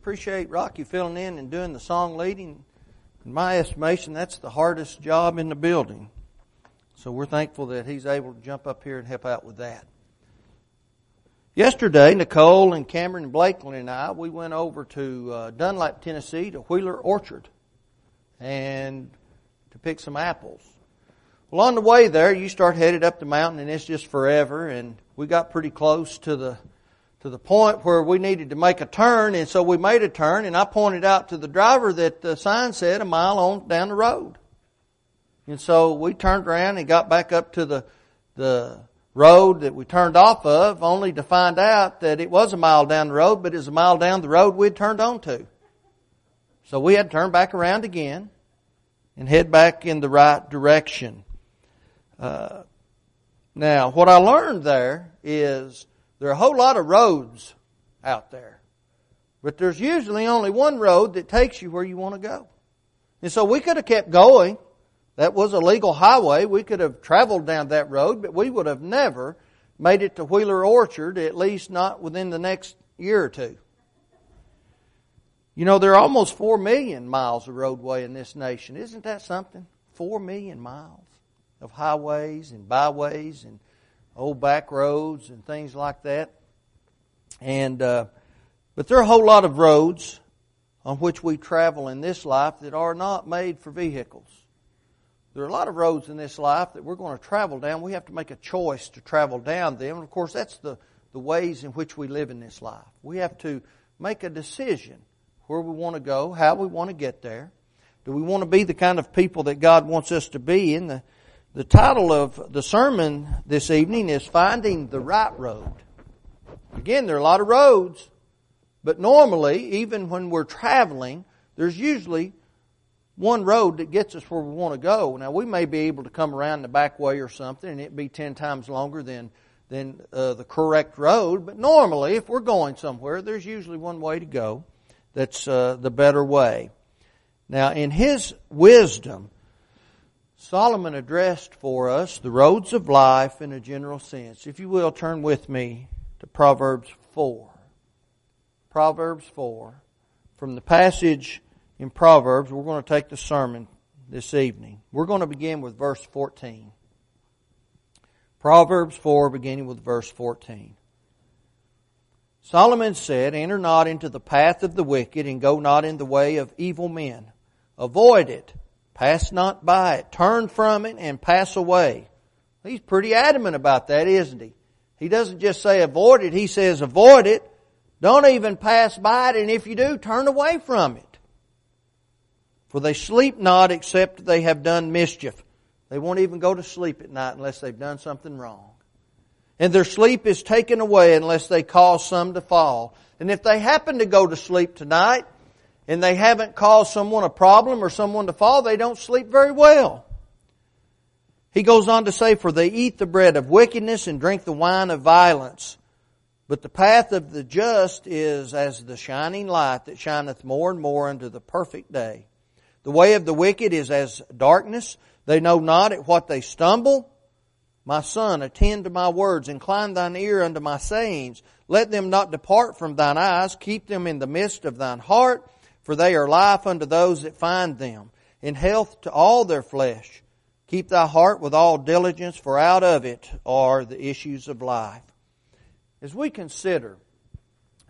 appreciate Rocky filling in and doing the song leading. In my estimation, that's the hardest job in the building. So we're thankful that he's able to jump up here and help out with that. Yesterday, Nicole and Cameron Blakely and I, we went over to uh, Dunlap, Tennessee to Wheeler Orchard and to pick some apples. Well, on the way there, you start headed up the mountain and it's just forever and we got pretty close to the to the point where we needed to make a turn and so we made a turn and I pointed out to the driver that the sign said a mile on down the road. And so we turned around and got back up to the the road that we turned off of only to find out that it was a mile down the road, but it was a mile down the road we'd turned onto. So we had to turn back around again and head back in the right direction. Uh, now, what I learned there is there are a whole lot of roads out there, but there's usually only one road that takes you where you want to go. And so we could have kept going that was a legal highway. We could have traveled down that road, but we would have never made it to Wheeler Orchard, at least not within the next year or two. You know, there are almost four million miles of roadway in this nation. Isn't that something? Four million miles of highways and byways and old back roads and things like that. And, uh, but there are a whole lot of roads on which we travel in this life that are not made for vehicles. There are a lot of roads in this life that we're going to travel down. We have to make a choice to travel down them. And of course, that's the, the ways in which we live in this life. We have to make a decision where we want to go, how we want to get there. Do we want to be the kind of people that God wants us to be? in the, the title of the sermon this evening is Finding the Right Road. Again, there are a lot of roads, but normally, even when we're traveling, there's usually one road that gets us where we want to go. Now we may be able to come around the back way or something, and it be ten times longer than than uh, the correct road. But normally, if we're going somewhere, there's usually one way to go. That's uh, the better way. Now, in his wisdom, Solomon addressed for us the roads of life in a general sense. If you will, turn with me to Proverbs 4. Proverbs 4. From the passage in Proverbs, we're going to take the sermon this evening. We're going to begin with verse 14. Proverbs 4, beginning with verse 14. Solomon said, Enter not into the path of the wicked, and go not in the way of evil men. Avoid it. Pass not by it. Turn from it and pass away. He's pretty adamant about that, isn't he? He doesn't just say avoid it, he says avoid it. Don't even pass by it, and if you do, turn away from it. For they sleep not except they have done mischief. They won't even go to sleep at night unless they've done something wrong. And their sleep is taken away unless they cause some to fall. And if they happen to go to sleep tonight and they haven't caused someone a problem or someone to fall, they don't sleep very well. He goes on to say, For they eat the bread of wickedness and drink the wine of violence. But the path of the just is as the shining light that shineth more and more unto the perfect day. The way of the wicked is as darkness. They know not at what they stumble. My son, attend to my words. Incline thine ear unto my sayings. Let them not depart from thine eyes. Keep them in the midst of thine heart, for they are life unto those that find them, and health to all their flesh. Keep thy heart with all diligence, for out of it are the issues of life. As we consider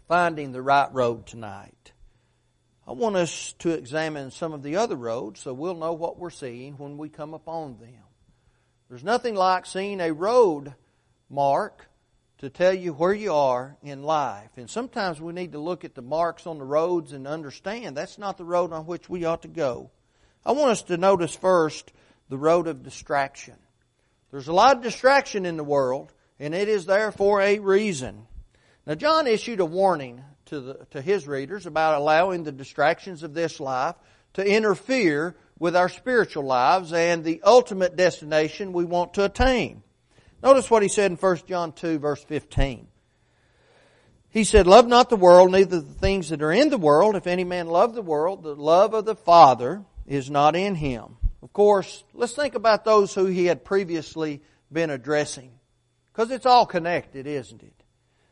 finding the right road tonight, I want us to examine some of the other roads so we'll know what we're seeing when we come upon them. There's nothing like seeing a road mark to tell you where you are in life. And sometimes we need to look at the marks on the roads and understand that's not the road on which we ought to go. I want us to notice first the road of distraction. There's a lot of distraction in the world, and it is there for a reason. Now, John issued a warning to, the, to his readers about allowing the distractions of this life to interfere with our spiritual lives and the ultimate destination we want to attain. Notice what he said in 1 John 2 verse 15. He said, Love not the world, neither the things that are in the world. If any man love the world, the love of the Father is not in him. Of course, let's think about those who he had previously been addressing. Because it's all connected, isn't it?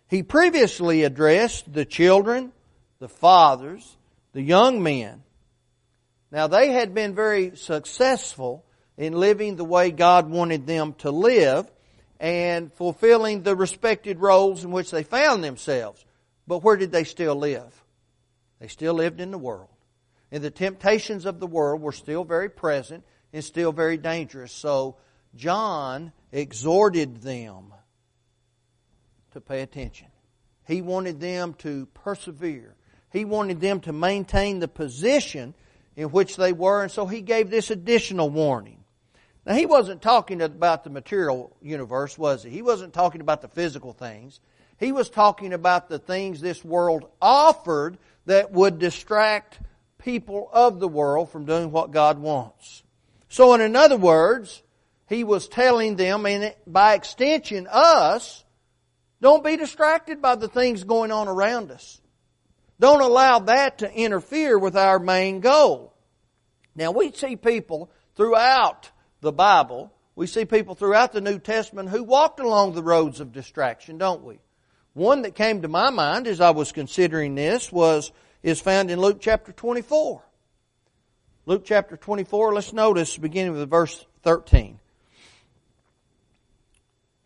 He previously addressed the children, the fathers, the young men. Now they had been very successful in living the way God wanted them to live and fulfilling the respected roles in which they found themselves. But where did they still live? They still lived in the world. And the temptations of the world were still very present and still very dangerous. So John exhorted them to pay attention. He wanted them to persevere. He wanted them to maintain the position in which they were, and so he gave this additional warning. Now, he wasn't talking about the material universe, was he? He wasn't talking about the physical things. He was talking about the things this world offered that would distract people of the world from doing what God wants. So, in other words, he was telling them, and by extension, us, don't be distracted by the things going on around us. Don't allow that to interfere with our main goal. Now we see people throughout the Bible, we see people throughout the New Testament who walked along the roads of distraction, don't we? One that came to my mind as I was considering this was, is found in Luke chapter 24. Luke chapter 24, let's notice beginning with verse 13.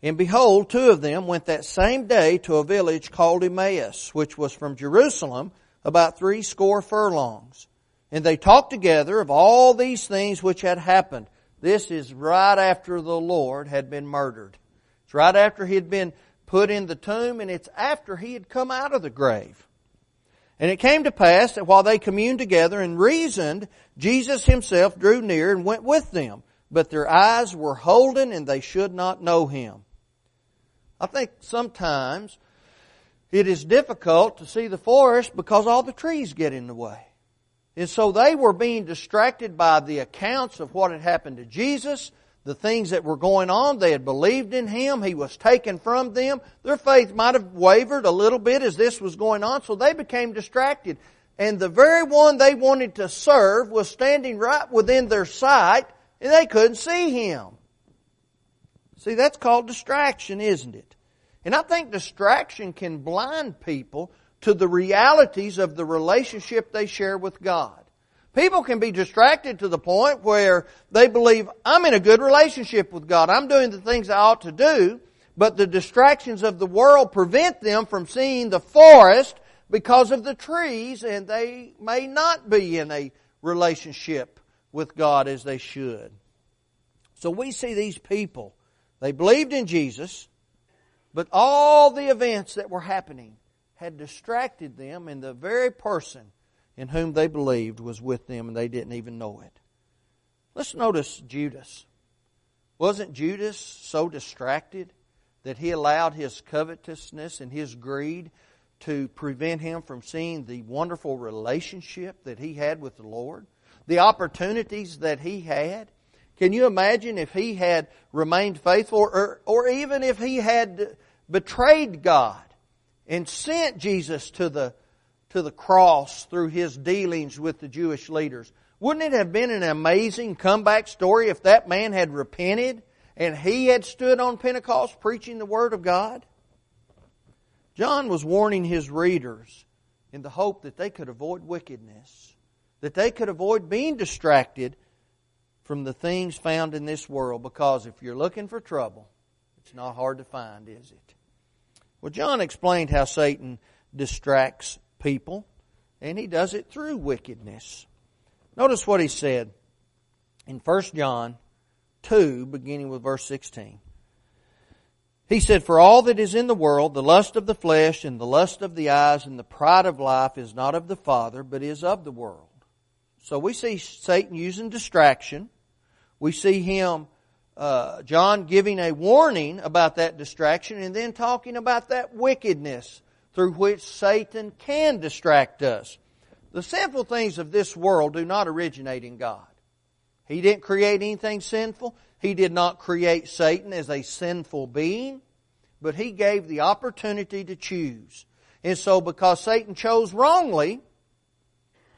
And behold, two of them went that same day to a village called Emmaus, which was from Jerusalem about three score furlongs. And they talked together of all these things which had happened. This is right after the Lord had been murdered. It's right after he had been put in the tomb, and it's after he had come out of the grave. And it came to pass that while they communed together and reasoned, Jesus himself drew near and went with them. But their eyes were holden, and they should not know him. I think sometimes it is difficult to see the forest because all the trees get in the way. And so they were being distracted by the accounts of what had happened to Jesus, the things that were going on. They had believed in Him. He was taken from them. Their faith might have wavered a little bit as this was going on, so they became distracted. And the very one they wanted to serve was standing right within their sight, and they couldn't see Him. See, that's called distraction, isn't it? And I think distraction can blind people to the realities of the relationship they share with God. People can be distracted to the point where they believe, I'm in a good relationship with God. I'm doing the things I ought to do, but the distractions of the world prevent them from seeing the forest because of the trees, and they may not be in a relationship with God as they should. So we see these people they believed in Jesus, but all the events that were happening had distracted them, and the very person in whom they believed was with them, and they didn't even know it. Let's notice Judas. Wasn't Judas so distracted that he allowed his covetousness and his greed to prevent him from seeing the wonderful relationship that he had with the Lord? The opportunities that he had? Can you imagine if he had remained faithful or, or even if he had betrayed God and sent Jesus to the, to the cross through his dealings with the Jewish leaders? Wouldn't it have been an amazing comeback story if that man had repented and he had stood on Pentecost preaching the Word of God? John was warning his readers in the hope that they could avoid wickedness, that they could avoid being distracted from the things found in this world because if you're looking for trouble, it's not hard to find, is it? Well, John explained how Satan distracts people, and he does it through wickedness. Notice what he said in 1 John 2, beginning with verse 16. He said, For all that is in the world, the lust of the flesh and the lust of the eyes and the pride of life is not of the Father, but is of the world. So we see Satan using distraction. We see him, uh, John giving a warning about that distraction and then talking about that wickedness through which Satan can distract us. The sinful things of this world do not originate in God. He didn't create anything sinful. He did not create Satan as a sinful being, but he gave the opportunity to choose. And so because Satan chose wrongly,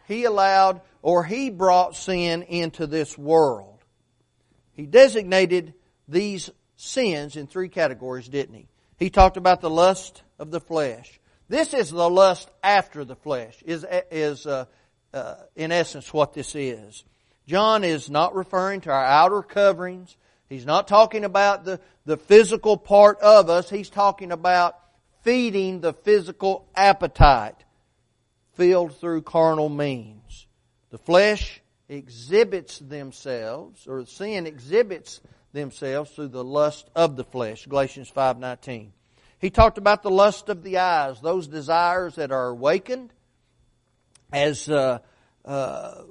he allowed or he brought sin into this world. He designated these sins in three categories, didn't he? He talked about the lust of the flesh, This is the lust after the flesh, is, is uh, uh, in essence what this is. John is not referring to our outer coverings. He's not talking about the, the physical part of us. He's talking about feeding the physical appetite filled through carnal means. The flesh exhibits themselves, or sin exhibits themselves through the lust of the flesh. Galatians 5.19. He talked about the lust of the eyes, those desires that are awakened as uh, uh,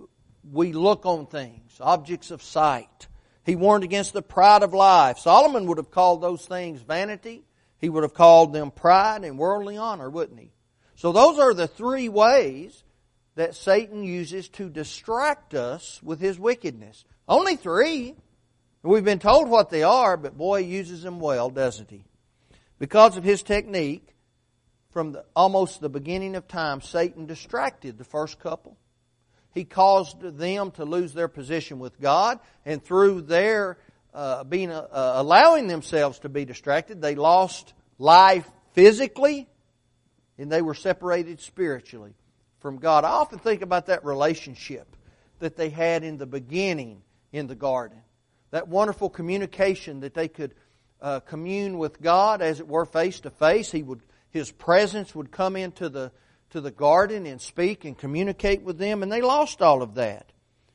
we look on things, objects of sight. He warned against the pride of life. Solomon would have called those things vanity. He would have called them pride and worldly honor, wouldn't he? So those are the three ways that Satan uses to distract us with his wickedness. Only three. We've been told what they are, but boy, he uses them well, doesn't he? Because of his technique, from the, almost the beginning of time, Satan distracted the first couple. He caused them to lose their position with God, and through their uh, being uh, allowing themselves to be distracted, they lost life physically, and they were separated spiritually from God. I often think about that relationship that they had in the beginning in the garden. That wonderful communication that they could uh, commune with God, as it were, face to face. He would, His presence would come into the to the garden and speak and communicate with them, and they lost all of that.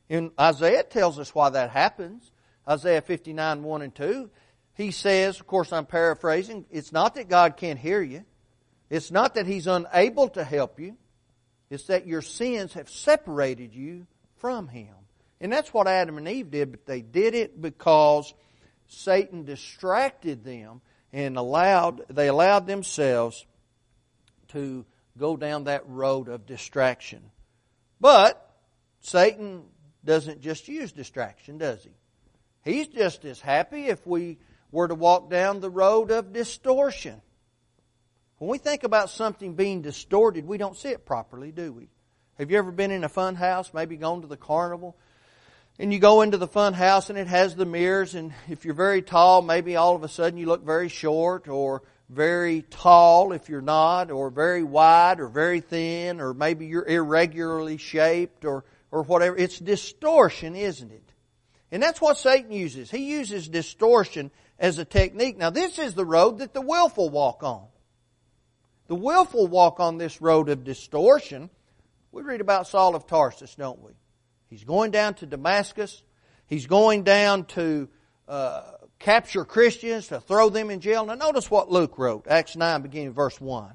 And Isaiah tells us why that happens. Isaiah 59, 1 and 2. He says, of course I'm paraphrasing, it's not that God can't hear you. It's not that He's unable to help you. It's that your sins have separated you from Him. And that's what Adam and Eve did, but they did it because Satan distracted them and allowed, they allowed themselves to go down that road of distraction. But Satan doesn't just use distraction, does he? He's just as happy if we were to walk down the road of distortion. When we think about something being distorted, we don't see it properly, do we? Have you ever been in a fun house, maybe gone to the carnival, and you go into the fun house and it has the mirrors, and if you're very tall, maybe all of a sudden you look very short, or very tall if you're not, or very wide, or very thin, or maybe you're irregularly shaped, or, or whatever. It's distortion, isn't it? And that's what Satan uses. He uses distortion as a technique. Now this is the road that the willful walk on. The willful walk on this road of distortion. We read about Saul of Tarsus, don't we? He's going down to Damascus. He's going down to uh, capture Christians, to throw them in jail. Now notice what Luke wrote, Acts 9 beginning verse 1.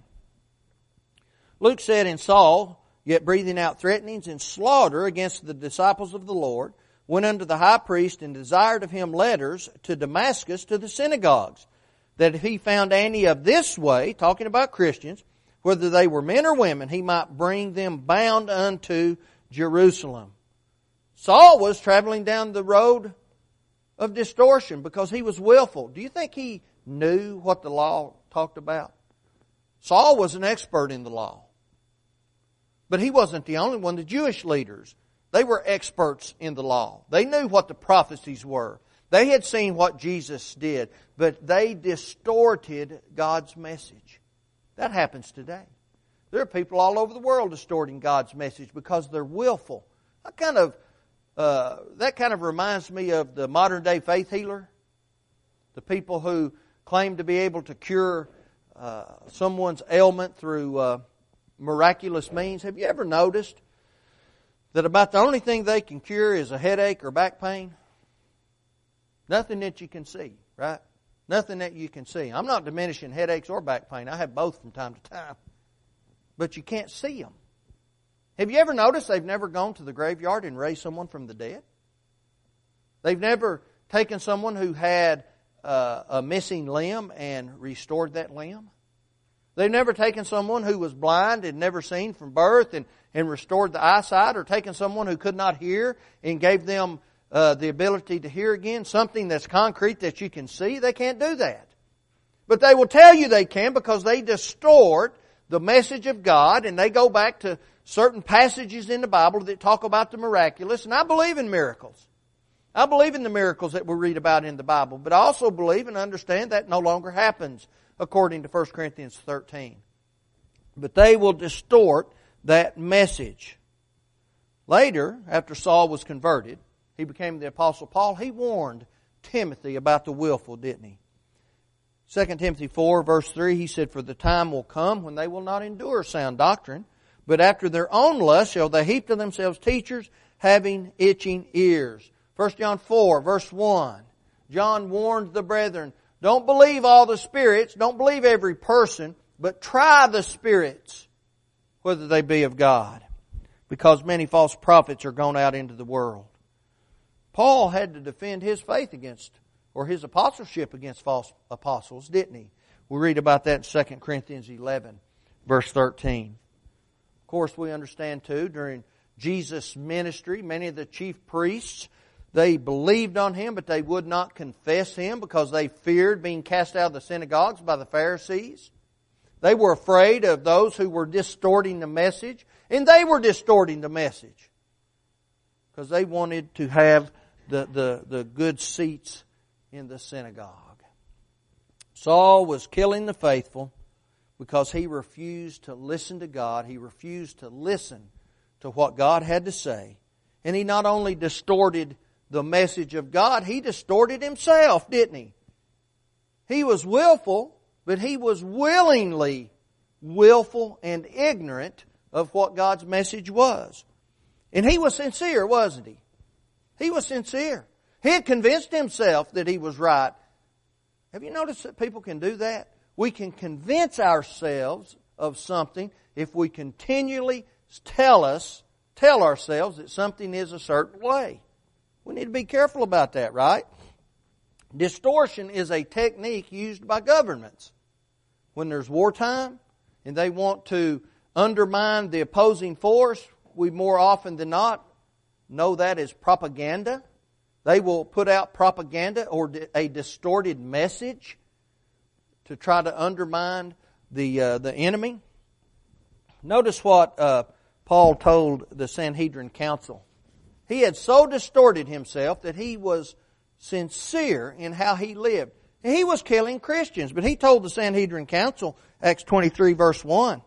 Luke said, in Saul, yet breathing out threatenings and slaughter against the disciples of the Lord, went unto the high priest and desired of him letters to Damascus to the synagogues, that if he found any of this way, talking about Christians, whether they were men or women, he might bring them bound unto Jerusalem. Saul was traveling down the road of distortion because he was willful. Do you think he knew what the law talked about? Saul was an expert in the law. But he wasn't the only one. The Jewish leaders, they were experts in the law. They knew what the prophecies were. They had seen what Jesus did, but they distorted God's message. That happens today. There are people all over the world distorting God's message because they're willful. What kind of uh, that kind of reminds me of the modern day faith healer. The people who claim to be able to cure uh, someone's ailment through uh, miraculous means. Have you ever noticed that about the only thing they can cure is a headache or back pain? Nothing that you can see, right? Nothing that you can see. I'm not diminishing headaches or back pain. I have both from time to time. But you can't see them. Have you ever noticed they've never gone to the graveyard and raised someone from the dead? They've never taken someone who had uh, a missing limb and restored that limb. They've never taken someone who was blind and never seen from birth and, and restored the eyesight, or taken someone who could not hear and gave them uh, the ability to hear again, something that's concrete that you can see. They can't do that. But they will tell you they can because they distort the message of God and they go back to certain passages in the Bible that talk about the miraculous, and I believe in miracles. I believe in the miracles that we read about in the Bible, but I also believe and understand that no longer happens according to 1 Corinthians 13. But they will distort that message. Later, after Saul was converted, he became the Apostle Paul. He warned Timothy about the willful, didn't he? 2 Timothy 4, verse 3, he said, For the time will come when they will not endure sound doctrine, but after their own lust shall they heap to themselves teachers having itching ears. 1 John 4, verse 1. John warned the brethren, don't believe all the spirits, don't believe every person, but try the spirits, whether they be of God. Because many false prophets are gone out into the world. Paul had to defend his faith against, or his apostleship against false apostles, didn't he? We read about that in 2 Corinthians 11, verse 13. Of course, we understand too, during Jesus' ministry, many of the chief priests, they believed on him, but they would not confess him because they feared being cast out of the synagogues by the Pharisees. They were afraid of those who were distorting the message, and they were distorting the message because they wanted to have the, the, the good seats in the synagogue. Saul was killing the faithful because he refused to listen to God. He refused to listen to what God had to say. And he not only distorted the message of God, he distorted himself, didn't he? He was willful, but he was willingly willful and ignorant of what God's message was. And he was sincere, wasn't he? He was sincere. He had convinced himself that he was right. Have you noticed that people can do that? We can convince ourselves of something if we continually tell us, tell ourselves that something is a certain way. We need to be careful about that, right? Distortion is a technique used by governments. When there's wartime and they want to undermine the opposing force, we more often than not know that as propaganda. They will put out propaganda or a distorted message to try to undermine the uh, the enemy. Notice what uh, Paul told the Sanhedrin council. He had so distorted himself that he was sincere in how he lived. He was killing Christians, but he told the Sanhedrin council, Acts 23 verse 1,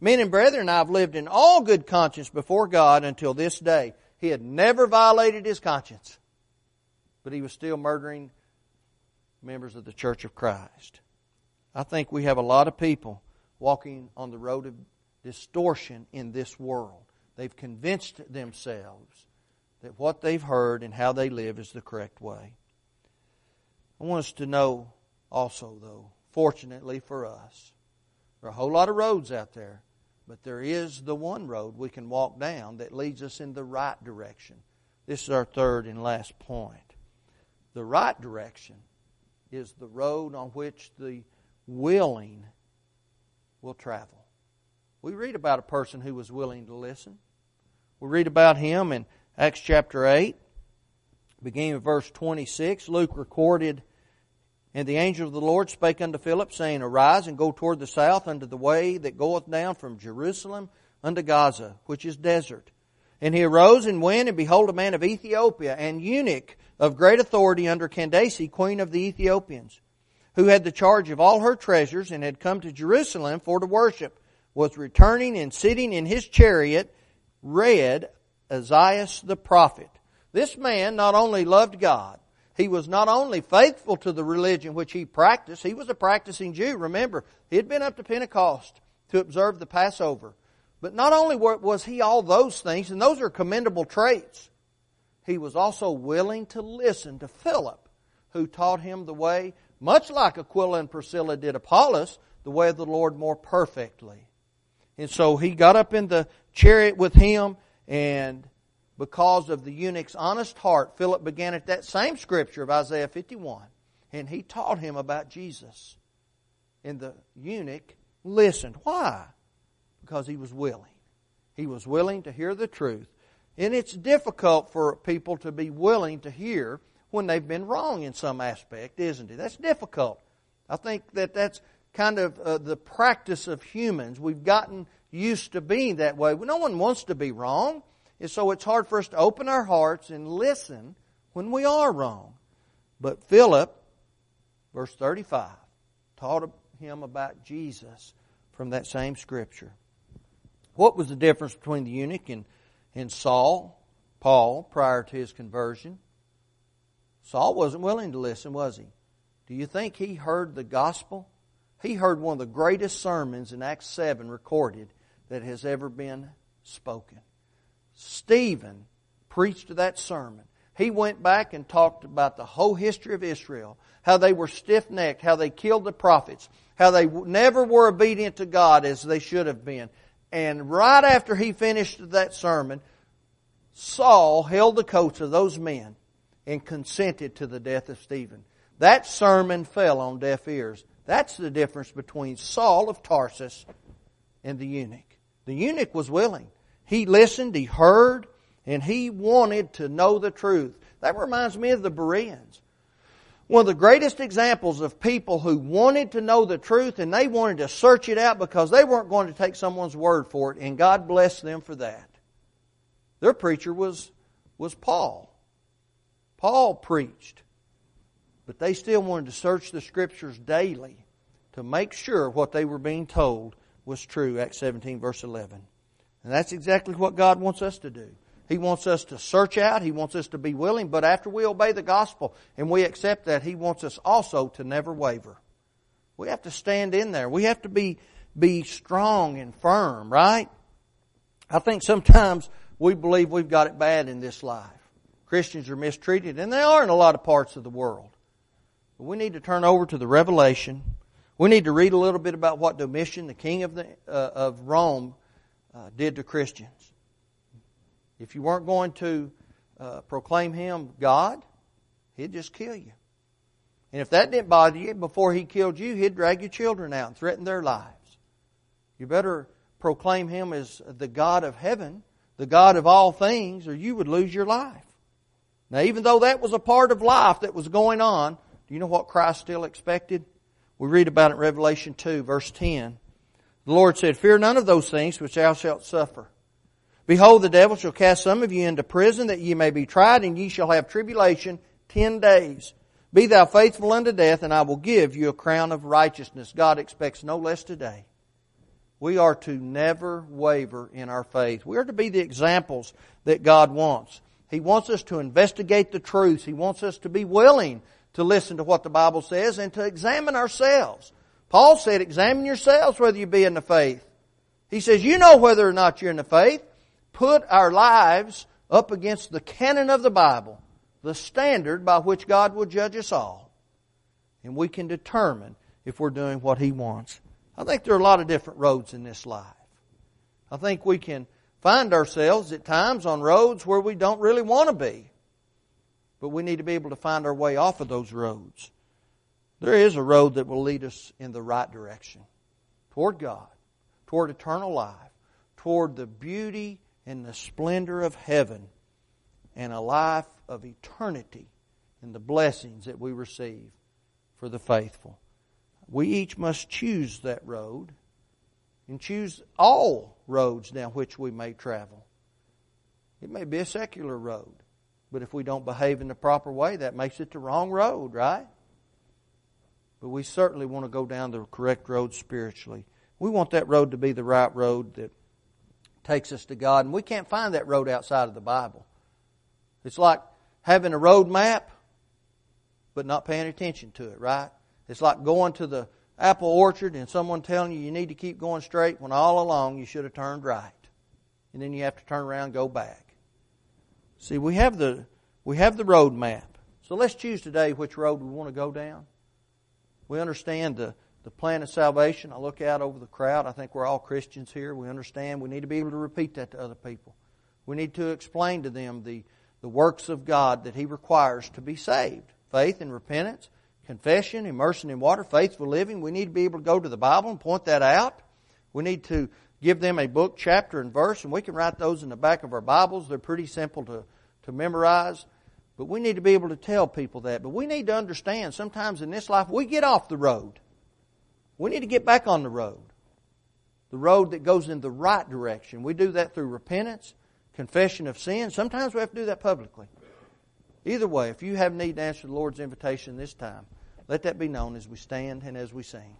Men and brethren, I've lived in all good conscience before God until this day. He had never violated his conscience, but he was still murdering members of the Church of Christ. I think we have a lot of people walking on the road of distortion in this world. They've convinced themselves that what they've heard and how they live is the correct way. I want us to know also, though, fortunately for us, there are a whole lot of roads out there but there is the one road we can walk down that leads us in the right direction. This is our third and last point. The right direction is the road on which the willing will travel. We read about a person who was willing to listen. We read about him in Acts chapter 8, beginning of verse 26. Luke recorded and the angel of the Lord spake unto Philip, saying, Arise and go toward the south unto the way that goeth down from Jerusalem unto Gaza, which is desert. And he arose and went, and behold, a man of Ethiopia, and eunuch of great authority under Candace, queen of the Ethiopians, who had the charge of all her treasures, and had come to Jerusalem for to worship, was returning and sitting in his chariot, read Isaiah the prophet. This man not only loved God, he was not only faithful to the religion which he practiced, he was a practicing Jew. Remember, he had been up to Pentecost to observe the Passover. But not only was he all those things, and those are commendable traits, he was also willing to listen to Philip, who taught him the way, much like Aquila and Priscilla did Apollos, the way of the Lord more perfectly. And so he got up in the chariot with him and because of the eunuch's honest heart, Philip began at that same scripture of Isaiah 51, and he taught him about Jesus. And the eunuch listened. Why? Because he was willing. He was willing to hear the truth. And it's difficult for people to be willing to hear when they've been wrong in some aspect, isn't it? That's difficult. I think that that's kind of uh, the practice of humans. We've gotten used to being that way. No one wants to be wrong. And so it's hard for us to open our hearts and listen when we are wrong. But Philip, verse 35, taught him about Jesus from that same scripture. What was the difference between the eunuch and, and Saul, Paul, prior to his conversion? Saul wasn't willing to listen, was he? Do you think he heard the gospel? He heard one of the greatest sermons in Acts 7 recorded that has ever been spoken. Stephen preached that sermon. He went back and talked about the whole history of Israel, how they were stiff necked, how they killed the prophets, how they never were obedient to God as they should have been. And right after he finished that sermon, Saul held the coats of those men and consented to the death of Stephen. That sermon fell on deaf ears. That's the difference between Saul of Tarsus and the eunuch. The eunuch was willing. He listened, he heard, and he wanted to know the truth. That reminds me of the Bereans. One of the greatest examples of people who wanted to know the truth and they wanted to search it out because they weren't going to take someone's word for it, and God blessed them for that. Their preacher was, was Paul. Paul preached, but they still wanted to search the scriptures daily to make sure what they were being told was true. Acts 17, verse 11. And that's exactly what God wants us to do. He wants us to search out. He wants us to be willing. But after we obey the gospel and we accept that, He wants us also to never waver. We have to stand in there. We have to be, be strong and firm, right? I think sometimes we believe we've got it bad in this life. Christians are mistreated, and they are in a lot of parts of the world. But we need to turn over to the Revelation. We need to read a little bit about what Domitian, the king of, the, uh, of Rome, uh, did to Christians. If you weren't going to uh, proclaim him God, he'd just kill you. And if that didn't bother you, before he killed you, he'd drag your children out and threaten their lives. You better proclaim him as the God of heaven, the God of all things, or you would lose your life. Now, even though that was a part of life that was going on, do you know what Christ still expected? We read about it in Revelation 2, verse 10. The Lord said, Fear none of those things which thou shalt suffer. Behold, the devil shall cast some of you into prison that ye may be tried, and ye shall have tribulation ten days. Be thou faithful unto death, and I will give you a crown of righteousness. God expects no less today. We are to never waver in our faith. We are to be the examples that God wants. He wants us to investigate the truth. He wants us to be willing to listen to what the Bible says and to examine ourselves. Paul said, examine yourselves whether you be in the faith. He says, you know whether or not you're in the faith put our lives up against the canon of the Bible, the standard by which God will judge us all. And we can determine if we're doing what He wants. I think there are a lot of different roads in this life. I think we can find ourselves at times on roads where we don't really want to be. But we need to be able to find our way off of those roads. There is a road that will lead us in the right direction toward God, toward eternal life, toward the beauty and the splendor of heaven and a life of eternity and the blessings that we receive for the faithful. We each must choose that road and choose all roads down which we may travel. It may be a secular road, but if we don't behave in the proper way, that makes it the wrong road, right? But we certainly want to go down the correct road spiritually. We want that road to be the right road that takes us to God. And we can't find that road outside of the Bible. It's like having a road map, but not paying attention to it, right? It's like going to the apple orchard and someone telling you you need to keep going straight when all along you should have turned right. And then you have to turn around and go back. See, we have the, we have the road map. So let's choose today which road we want to go down. We understand the, the plan of salvation. I look out over the crowd. I think we're all Christians here. We understand. We need to be able to repeat that to other people. We need to explain to them the, the works of God that He requires to be saved faith and repentance, confession, immersion in water, faithful living. We need to be able to go to the Bible and point that out. We need to give them a book, chapter, and verse, and we can write those in the back of our Bibles. They're pretty simple to, to memorize. But we need to be able to tell people that. But we need to understand sometimes in this life we get off the road. We need to get back on the road. The road that goes in the right direction. We do that through repentance, confession of sin. Sometimes we have to do that publicly. Either way, if you have need to answer the Lord's invitation this time, let that be known as we stand and as we sing.